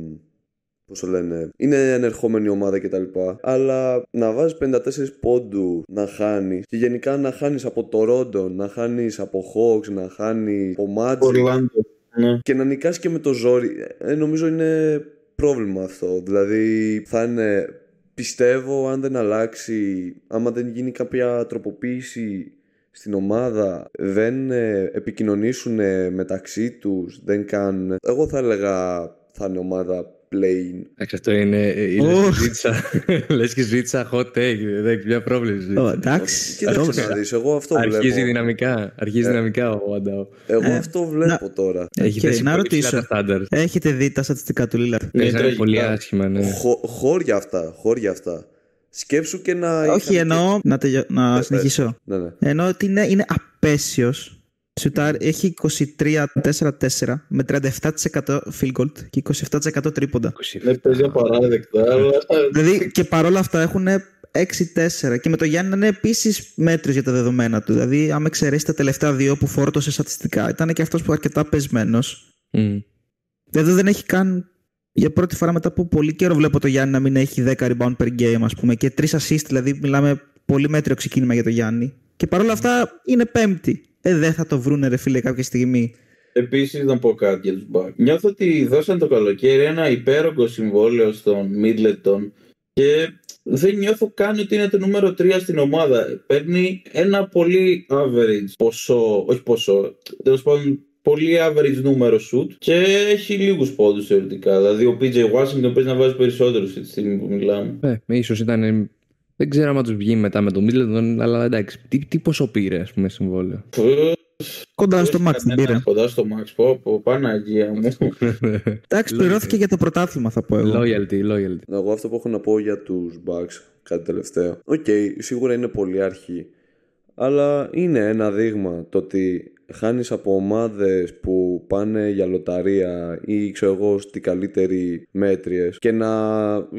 Πώς το λένε, είναι ανερχόμενη ομάδα κτλ. Αλλά να βάζεις 54 πόντους να χάνεις και γενικά να χάνεις από Τορόντο, να χάνεις από Hawks, να χάνεις από Magic. Ναι. Και να νικάς και με το ζόρι. Ε, νομίζω είναι πρόβλημα αυτό. Δηλαδή θα είναι. Πιστεύω αν δεν αλλάξει, άμα δεν γίνει κάποια τροποποίηση στην ομάδα, δεν ε, επικοινωνήσουν μεταξύ τους, δεν κάνουν... Εγώ θα έλεγα θα είναι ομάδα plane. Εντάξει, αυτό είναι. Λε και ζήτησα. <laughs> Λες και ζήτησα hot take. Δεν έχει μια πρόβλημα. Εντάξει. Κοίταξε να δεις. Εγώ αυτό βλέπω. Αρχίζει δυναμικά. Αρχίζει ε. δυναμικά ο Αντάο. Εγώ ε, αυτό βλέπω τώρα. Έχει να ρωτήσω. Έχετε δει τα στατιστικά του Λίλαρ. Ναι, είναι πολύ άσχημα. Ναι. Χώρια αυτά. Χώρια αυτά. Σκέψου και να. Όχι, εννοώ. Να, να ε, συνεχίσω. Ναι, ναι. Εννοώ ότι είναι, είναι απέσιος Σουτάρ έχει 23-4-4 με 37% field goal και 27% τρίποντα. Είναι παίζει απαράδεκτα. δηλαδή και παρόλα αυτά έχουν 6-4 και με το Γιάννη είναι επίσης μέτριος για τα δεδομένα του. Δηλαδή, άμα εξαιρέσει τα τελευταία δύο που φόρτωσε στατιστικά, ήταν και αυτός που αρκετά πεσμένος. Mm. Δηλαδή δεν έχει καν. Για πρώτη φορά μετά από πολύ καιρό βλέπω το Γιάννη να μην έχει 10 rebound per game, ας πούμε, και 3 assist, δηλαδή μιλάμε πολύ μέτριο ξεκίνημα για το Γιάννη. Και παρόλα αυτά είναι πέμπτη ε, δεν θα το βρούνε ρε φίλε κάποια στιγμή. Επίσης, να πω κάτι για τους Bucks. Νιώθω ότι δώσαν το καλοκαίρι ένα υπέροχο συμβόλαιο στον Μίτλετον και δεν νιώθω καν ότι είναι το νούμερο 3 στην ομάδα. Παίρνει ένα πολύ average ποσό, όχι ποσό, τέλος πάντων πολύ average νούμερο shoot και έχει λίγους πόντους θεωρητικά. Δηλαδή ο PJ Washington παίζει να βάζει περισσότερους τη στιγμή που μιλάμε. Ε, ίσως ήταν δεν ξέρω αν τους βγει μετά με τον Μίτλετον, αλλά εντάξει. Τι, τι πόσο πήρε, ας πούμε, συμβόλαιο; Κοντά στο Max δεν πήρε. Κοντά στο Max, πω, πω Παναγία μου. <laughs> Εντάξει, πληρώθηκε για το πρωτάθλημα, θα πω εγώ. Loyalty, loyalty. Εγώ αυτό που έχω να πω για τους Bucks, κάτι τελευταίο. Ok, okay, σίγουρα είναι πολύ αρχή. Αλλά είναι ένα δείγμα το ότι χάνεις από ομάδες που πάνε για λοταρία ή ξέρω εγώ στη καλύτερη μέτριες και, να...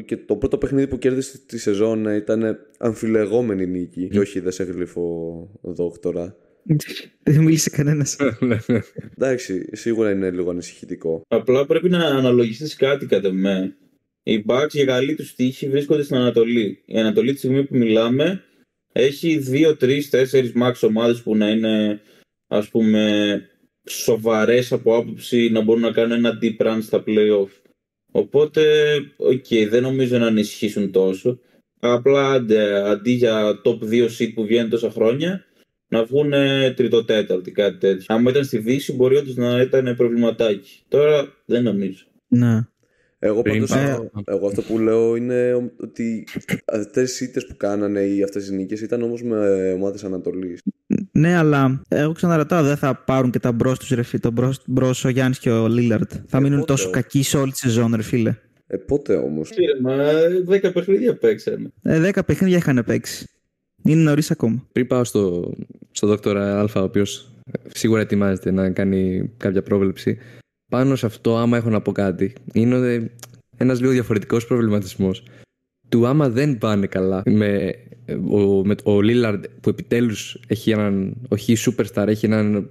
και το πρώτο παιχνίδι που κέρδισε τη σεζόν ήταν αμφιλεγόμενη νίκη και όχι δεν σε γλυφό δόκτορα. Δεν μίλησε κανένας. <laughs> Εντάξει, σίγουρα είναι λίγο ανησυχητικό. Απλά πρέπει να αναλογιστείς κάτι κατά με. Οι Bucks για καλή τους τύχη βρίσκονται στην Ανατολή. Η Ανατολή τη στιγμή που μιλάμε έχει 2, 3, 4 max ομάδες που να είναι ας πούμε σοβαρές από άποψη να μπορούν να κάνουν ένα deep run στα playoff. Οπότε, ok, okay, δεν νομίζω να ανησυχήσουν τόσο. Απλά αντί για top 2 seat που βγαίνει τόσα χρόνια, να βγουν τριτοτέταρτη, κάτι τέτοιο. Αν ήταν στη Δύση, μπορεί όντως να ήταν προβληματάκι. Τώρα δεν νομίζω. Ναι. Εγώ, πάντως, εγώ αυτό που λέω είναι ότι αυτές οι ήττες που κάνανε ή αυτές οι νίκες ήταν όμως με ομάδες Ανατολής. Ναι, αλλά εγώ ξαναρωτάω, δεν θα πάρουν και τα μπρος τους ρε φίλε, το μπρος ο Γιάννης και ο Λίλαρτ. Θα ε, μείνουν πότε, τόσο κακοί σε όλη τη σεζόν, ρε φίλε. Ε, πότε όμως; Μα 10 παιχνίδια παίξανε. Ε, 10 παιχνίδια είχαν παίξει. Είναι νωρίς ακόμα. Πριν πάω στο, στο δόκτωρα Α, ο οποίος σίγουρα ετοιμάζεται να κάνει κάποια πρόβλεψη πάνω σε αυτό, άμα έχω να πω κάτι, είναι ένας λίγο διαφορετικός προβληματισμός. Του άμα δεν πάνε καλά με ο, με, ο Λίλαρντ που επιτέλους έχει έναν, όχι superstar, έχει έναν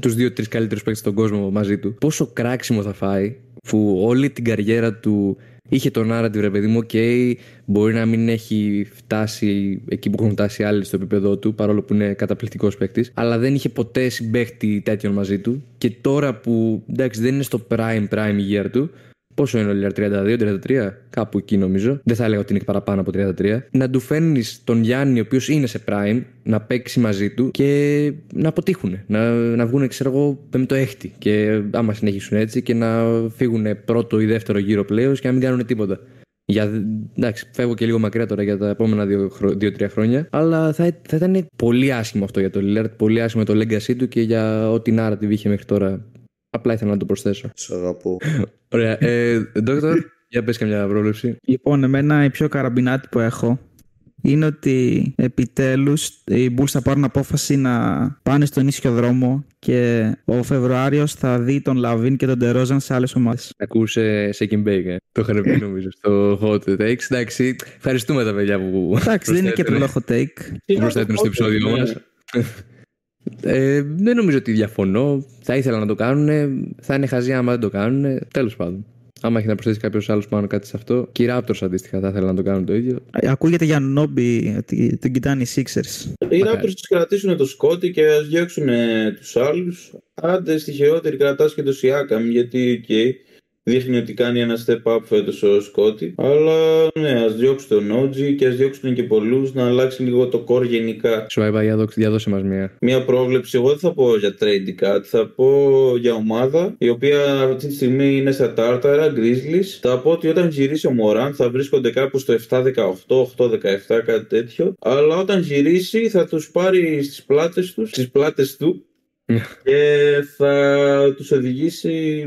τους δύο-τρει καλύτερους παίκτες στον κόσμο μαζί του, πόσο κράξιμο θα φάει, που όλη την καριέρα του είχε τον narrative ρε παιδί μου, ok, μπορεί να μην έχει φτάσει εκεί που έχουν φτάσει άλλοι στο επίπεδό του, παρόλο που είναι καταπληκτικός παίκτης, αλλά δεν είχε ποτέ συμπέχτη τέτοιον μαζί του. Και τώρα που εντάξει δεν είναι στο prime prime year του, Πόσο είναι ο Λίλαρ, 32-33, κάπου εκεί νομίζω. Δεν θα έλεγα ότι είναι παραπάνω από 33. Να του φέρνεις τον Γιάννη, ο οποίος είναι σε prime, να παίξει μαζί του και να αποτύχουν. Να, να βγουν, ξέρω εγώ, πέμπτο έκτη. Και άμα συνεχίσουν έτσι και να φύγουν πρώτο ή δεύτερο γύρο πλέον και να μην κάνουν τίποτα. Για, εντάξει, φεύγω και λίγο μακριά τώρα για τα επόμενα 2-3 χρόνια. Αλλά θα, θα ήταν πολύ άσχημο αυτό για το Lillard. Πολύ άσχημο το legacy του και για ό,τι narrative είχε μέχρι τώρα Απλά ήθελα να το προσθέσω. Σ' αγαπώ. <laughs> Ωραία. Ε, Δόκτωρ, για πες καμιά πρόβλεψη. Λοιπόν, εμένα η πιο καραμπινάτη που έχω είναι ότι επιτέλους οι Bulls θα πάρουν απόφαση να πάνε στον ίσιο δρόμο και ο Φεβρουάριος θα δει τον Λαβίν και τον Τερόζαν σε άλλες ομάδες. Ακούσε second bake, ε. Το είχαν πει νομίζω στο hot takes. Εντάξει, ευχαριστούμε τα παιδιά που. Εντάξει, δεν είναι και τρελό hot take. που προσθέτουν στο επεισόδιο Ναι. Μα. Ε, δεν νομίζω ότι διαφωνώ. Θα ήθελα να το κάνουν. Θα είναι χαζί άμα δεν το κάνουν. Τέλος πάντων. Άμα έχει να προσθέσει κάποιος άλλος πάνω κάτι σε αυτό. Και οι Raptors αντίστοιχα θα ήθελα να το κάνουν το ίδιο. Ε, Ακούγεται για Anunoby ότι τον κοιτάνε οι Sixers. Οι Raptors τους κρατήσουν το Scottie και ας διώξουν τους άλλους. Άντε στη χειρότερη κρατάς και το Siakam γιατί οκ, δείχνει ότι κάνει ένα step up φέτος ο Scottie. Αλλά ναι, ας διώξουν τον OG και ας διώξουν και πολλούς να αλλάξει λίγο το core γενικά. Σου είπα για, δώξ- για δώσε μας μία. Μια πρόβλεψη, εγώ δεν θα πω για trade ή κάτι, θα πω για ομάδα η οποία αυτή τη στιγμή είναι στα τάρταρα, Grizzlies. Θα πω ότι όταν γυρίσει ο Μωράν θα βρίσκονται κάπου στο 7-18, 8-17, κάτι τέτοιο. Αλλά όταν γυρίσει θα τους πάρει στις πλάτες τους, στις πλάτες του και θα τους οδηγήσει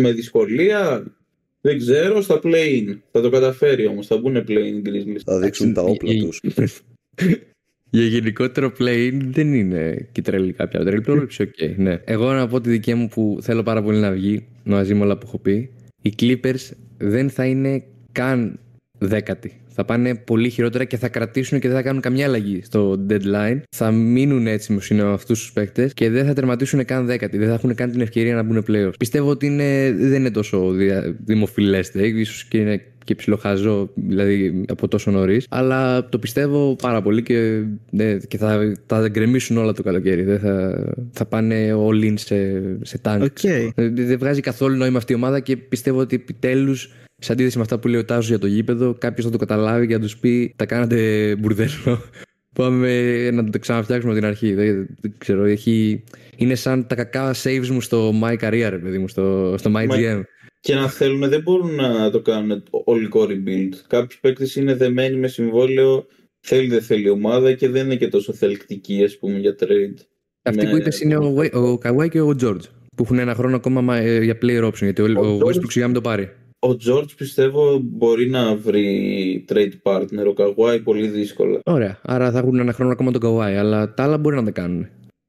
με δυσκολία, δεν ξέρω, στα play-in. Θα το καταφέρει όμως, θα μπουν play-in Grizzlies. Θα δείξουν τα όπλα η- τους. Για γενικότερο play δεν είναι και τρελή κάποια τρελή πρόβλεψη. οκ, ναι. Εγώ να πω τη δική μου που θέλω πάρα πολύ να βγει μαζί με όλα που έχω πει. Οι Clippers δεν θα είναι καν δέκατοι. Θα πάνε πολύ χειρότερα και θα κρατήσουν και δεν θα κάνουν καμιά αλλαγή στο deadline. Θα μείνουν έτσι με αυτούς τους παίκτες και δεν θα τερματίσουν καν δέκατοι. Δεν θα έχουν καν την ευκαιρία να μπουν playoffs. Πιστεύω ότι είναι, δεν είναι τόσο δια- δημοφιλέ take, ίσως και είναι και ψιλοχαζό δηλαδή από τόσο νωρίς. Αλλά το πιστεύω πάρα πολύ και, ναι, και θα, θα γκρεμίσουν όλα το καλοκαίρι. Δεν θα, θα πάνε all in σε, σε tank. OK. Ε, Δεν βγάζει καθόλου νόημα αυτή η ομάδα και πιστεύω ότι επιτέλους, σε αντίθεση με αυτά που λέει ο Τάσος για το γήπεδο, κάποιος θα το καταλάβει και θα τους πει: Τα κάνατε μπουρδέλο. <laughs> Πάμε να το ξαναφτιάξουμε από την αρχή. Δεν, δεν ξέρω. Έχει, είναι σαν τα κακά saves μου στο My Career, ρε παιδί μου, στο, στο My Μα- GM. Και να θέλουν, δεν μπορούν να το κάνουν ολικό rebuild. Κάποιοι παίκτες είναι δεμένοι με συμβόλαιο, θέλει δεν θέλει ομάδα και δεν είναι και τόσο θελκτικοί, ας πούμε, για trade. Αυτοί Ναι. που είπες είναι ο, Wei- ο Kawhi και ο George. Που έχουν ένα χρόνο ακόμα μα- ε, για player option. Γιατί ο, Ο ο George- Westbrook σιγά μην το πάρει. Ο George πιστεύω μπορεί να βρει trade partner, ο Kawhi πολύ δύσκολα. Ωραία. Άρα θα έχουν ένα χρόνο ακόμα τον Kawhi. Αλλά τα άλλα μπορεί να τα κάνουν.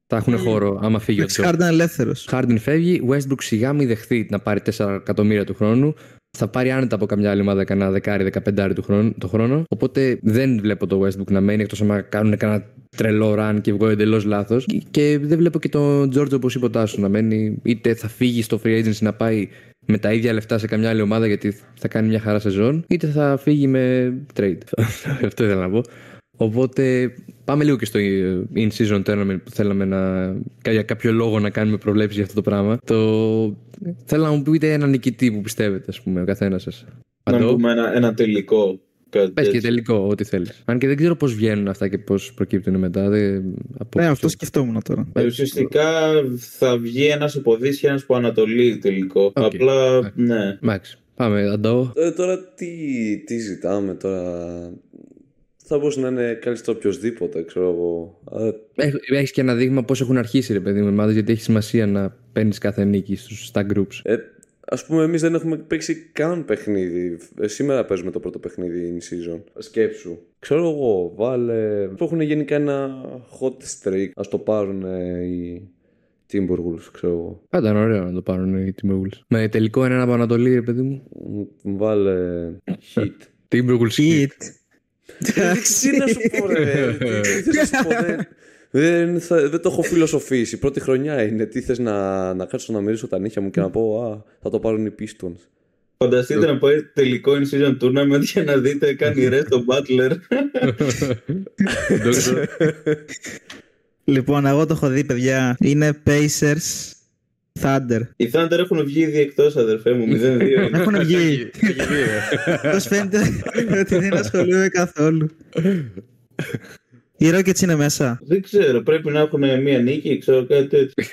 Θα Ε, έχουν χώρο άμα φύγει ο Εντάξει, George. Χάρντεν ελεύθερος. Χάρντιν φεύγει, Westbrook σιγά μην δεχθεί να πάρει 4 εκατομμύρια του χρόνου. Θα πάρει άνετα από καμιά άλλη ομάδα κανένα δεκάρι, δεκαπεντάρι του χρόνου, το χρόνο. Οπότε δεν βλέπω το Westbrook να μένει εκτός αν κάνουν κανένα τρελό run και βγω εντελώς λάθος. Και δεν βλέπω και τον George όπως είπε ο Τάσος να μένει. Είτε θα φύγει στο free agency να πάει με τα ίδια λεφτά σε καμιά άλλη ομάδα γιατί θα κάνει μια χαρά σεζόν, είτε θα φύγει με trade. <laughs> Αυτό ήθελα να πω. Οπότε πάμε λίγο και στο ε, in-season tournament που θέλαμε να, για κάποιο λόγο να κάνουμε προβλέψεις για αυτό το πράγμα. Το... Θέλω να μου πείτε ένα νικητή που πιστεύετε, ας πούμε, ο καθένας σας. Να Παντώ. πούμε ένα, ένα τελικό. Κάτι Πες και τέτοιο. τελικό, ό,τι θέλεις. Αν και δεν ξέρω πώς βγαίνουν αυτά και πώς προκύπτουν μετά. Δεν... Από... Ναι, αυτό σκεφτόμουν τώρα. Ε, Ουσιαστικά θα βγει ένας από Δύση και ένας από Ανατολή τελικό. Απλά, ναι. Εντάξει, πάμε, Αντώ. Ε, τώρα τι, τι ζητάμε τώρα; Θα μπορούσε να είναι καλύτερο οποιοδήποτε, ξέρω εγώ. Ε, Έχεις και ένα δείγμα πώς έχουν αρχίσει, ρε παιδί μου, ομάδες, γιατί έχει σημασία να παίρνεις κάθε νίκη στους, στα groups. Ε, Α πούμε, εμείς δεν έχουμε παίξει καν παιχνίδι. Ε, σήμερα παίζουμε το πρώτο παιχνίδι in season. Σκέψου. Ξέρω εγώ, βάλε. που έχουν γενικά ένα hot streak. Α το πάρουν ε, οι Timberwolves, ξέρω εγώ. Πάντα είναι ωραίο να το πάρουν οι Timberwolves. Με τελικό έναν από Ανατολή, ρε παιδί μου. Μ, Βάλε <laughs> hit. Timberwolves Hit. Τι να σου πω, ρε. Τι τι θες να σου πω, δεν- Δεν, θα- δεν το έχω φιλοσοφήσει. Η πρώτη χρονιά είναι. Τι θες να, να κάτσω να μυρίσω τα νύχια μου και να πω Α, θα το πάρουν οι Pistons. Φανταστείτε να πάει τελικό in season tournament για να δείτε κάνει ρε τον Butler. <laughs> Λοιπόν, εγώ το έχω δει, παιδιά. Είναι Pacers Thunder. Οι Thunder έχουν βγει ήδη εκτός αδερφέ μου, 0-2. είναι. <laughs> Έχουν βγει. Πώ φαίνεται ότι δεν ασχολούμαι καθόλου. Οι Rockets είναι μέσα. Δεν ξέρω, πρέπει να έχουν μία νίκη, ξέρω κάτι τέτοιο.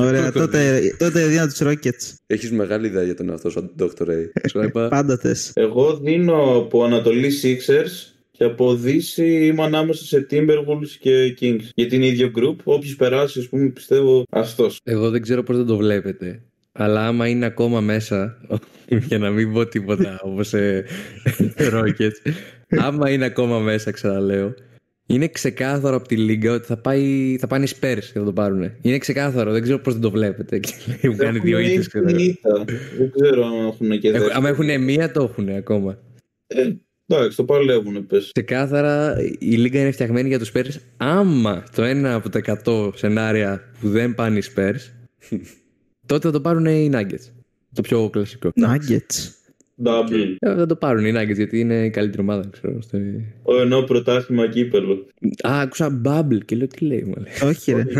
Ωραία, τότε, τότε δίνω τους Rockets. Έχεις μεγάλη ιδέα για τον εαυτό σου, Dr. Ray. Σου είπα. Πάντοτε. Εγώ δίνω από Ανατολή Sixers και από Δύση είμαι ανάμεσα σε Timberwolves και Kings. Για την ίδιο group, όποιος περάσει, ας πούμε, πιστεύω αστός. Εγώ δεν ξέρω πώς δεν το βλέπετε. Αλλά άμα είναι ακόμα μέσα, <laughs> για να μην πω τίποτα <laughs> όπως ε, <laughs> Rockets, άμα είναι ακόμα μέσα, ξαναλέω, είναι ξεκάθαρο από τη Λίγκα ότι θα, πάει, θα πάνε οι Spurs και θα το πάρουν. Είναι ξεκάθαρο, δεν ξέρω πώς δεν το βλέπετε. Έχουν κάνει δύο Έχουν ήττες. ξέρω. ήδη ήττα. Δεν ξέρω αν έχουν και Έχουν- δεύτερη. Άμα έχουν μία, το έχουν ακόμα. Ε, Εντάξει, το παλεύουν, πες. Ξεκάθαρα η Λίγκα είναι φτιαγμένη για τους Spurs. Άμα το ένα από τα 100 σενάρια που δεν πάνε οι Spurs, <laughs> τότε θα το πάρουν οι Nuggets. Το πιο κλασικό. Nuggets. Double. Ε, θα το πάρουν οι Nuggets γιατί είναι η καλύτερη ομάδα, ξέρω. στο- Ο ενώ πρωτάθλημα κύπελο. Α, άκουσα Bubble και λέω τι λέει, μάλλον. Όχι, ρε. <laughs>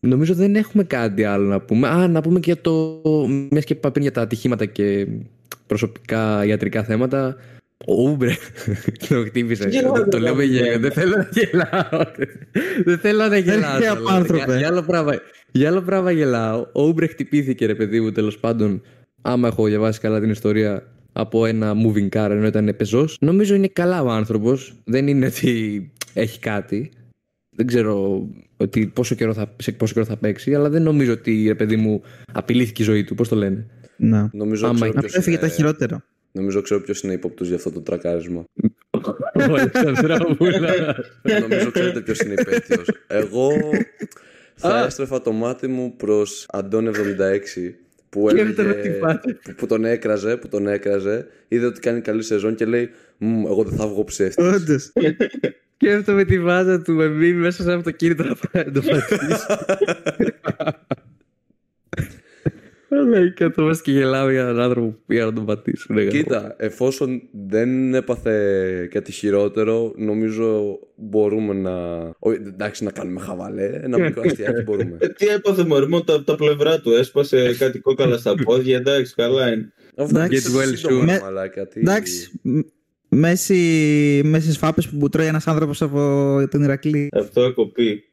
Νομίζω δεν έχουμε κάτι άλλο να πούμε. Α, να πούμε και για το. Μιας και είπα πριν για τα ατυχήματα και προσωπικά ιατρικά θέματα. Ο Ούμπρε <laughs> το χτύπησε. Γελάω, το λέω με γελάω. γέλιο. Δεν θέλω να γελάω. Δεν θέλω να γελάω. ρε, αλλά απάνθρωπε. Για, για, άλλο πράγμα, για άλλο πράγμα γελάω. Ο Ούμπρε χτυπήθηκε, ρε παιδί μου, τέλος πάντων. Άμα έχω διαβάσει καλά την ιστορία από ένα moving car ενώ ήταν πεζός. Νομίζω είναι καλά ο άνθρωπος. Δεν είναι ότι έχει κάτι. Δεν ξέρω ότι πόσο καιρό θα, σε πόσο καιρό θα παίξει, αλλά δεν νομίζω ότι ρε παιδί μου απειλήθηκε η ζωή του. Πώς το λένε; Να. Νομίζω Άμα ξέρω είναι- ποιος Έφυγε τα είναι- χειρότερα. Νομίζω ξέρω ποιος είναι υπόπτο για αυτό το τρακάρισμα. Ο Αλεξανδρόπουλα. Νομίζω ξέρετε ποιος είναι υπέτειο. Εγώ θα έστρεφα το μάτι μου προς Αντών 76 που, Σκέφτομαι έλεγε, τι φάση. που, που τον έκραζε, που τον έκραζε, είδε ότι κάνει καλή σεζόν και λέει «Μμ, εγώ δεν θα βγω ψεύτης. Όντως. Σκέφτομαι τη βάζα του με μη μέσα σε αυτοκίνητο να πάει να το πατήσει. <laughs> Αλλά καθόμαστε και γελάω για έναν άνθρωπο που πήγα να τον πατήσουν. ρε, Κοίτα, εφόσον δεν έπαθε κάτι χειρότερο, νομίζω μπορούμε να. Όχι, εντάξει, να κάνουμε χαβαλέ. Ένα μικρό αστιάκι μπορούμε. Ε, τι έπαθε μωρέ, μόνο τα, τα πλευρά του. Έσπασε κάτι κόκαλα στα πόδια. Εντάξει, καλά είναι. Αυτό Εντάξει. είναι Get well σύντομα, soon. ρε μαλάκα, τι- Εντάξει. Μ- Μέση, μέσες φάπες που τρώει ένας άνθρωπος από τον Ηρακλή. Αυτό ακοπεί.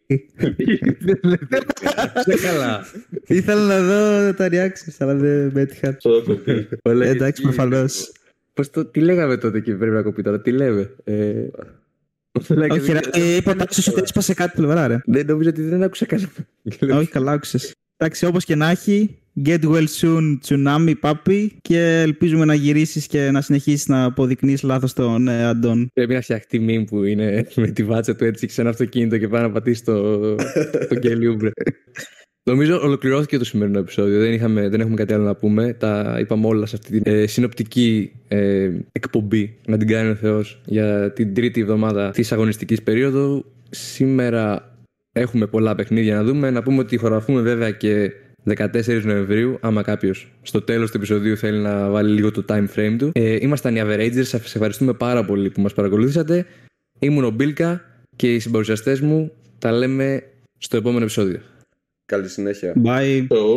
Δεν καλά. Ήθελα να δω τα reactions, αλλά δεν με έτυχαν. Αυτό ακοπεί. Εντάξει, προφανώς. Πώς το, τι λέγαμε τότε και πρέπει να κοπεί τώρα, τι λέμε; Ε, Όχι, ρε, ε, είπα τάξος ότι έσπασε κάτι πλευρά, ρε. Δεν νομίζω ότι δεν άκουσα κανένα. Και λέω, Όχι, καλά άκουσες. Εντάξει, όπως και να έχει, get well soon, tsunami, papi και ελπίζουμε να γυρίσεις και να συνεχίσεις να αποδεικνύεις λάθος τον ε, Αντών. Πρέπει να φτιαχτεί μήνυ που είναι <laughs> με τη βάτσα του έτσι σε ένα αυτοκίνητο και πάει να πατήσει το, το κελιούμπρε. Νομίζω ολοκληρώθηκε το σημερινό επεισόδιο. Δεν, είχαμε, δεν έχουμε κάτι άλλο να πούμε. Τα είπαμε όλα σε αυτή την ε, συνοπτική ε, εκπομπή. Να την κάνει ο Θεός για την τρίτη εβδομάδα της αγωνιστικής περίοδου. Σήμερα έχουμε πολλά παιχνίδια να δούμε. Να πούμε ότι χωραφούμε βέβαια και 14 Νοεμβρίου. Άμα κάποιος στο τέλος του επεισοδίου θέλει να βάλει λίγο το time frame του. Ε, ήμασταν οι Averagers. Σας ευχαριστούμε πάρα πολύ που μας παρακολουθήσατε. Ήμουν ο Μπίλκα και οι συμπαρουσιαστές μου. Τα λέμε στο επόμενο επεισόδιο. Καλή συνέχεια. Bye. Το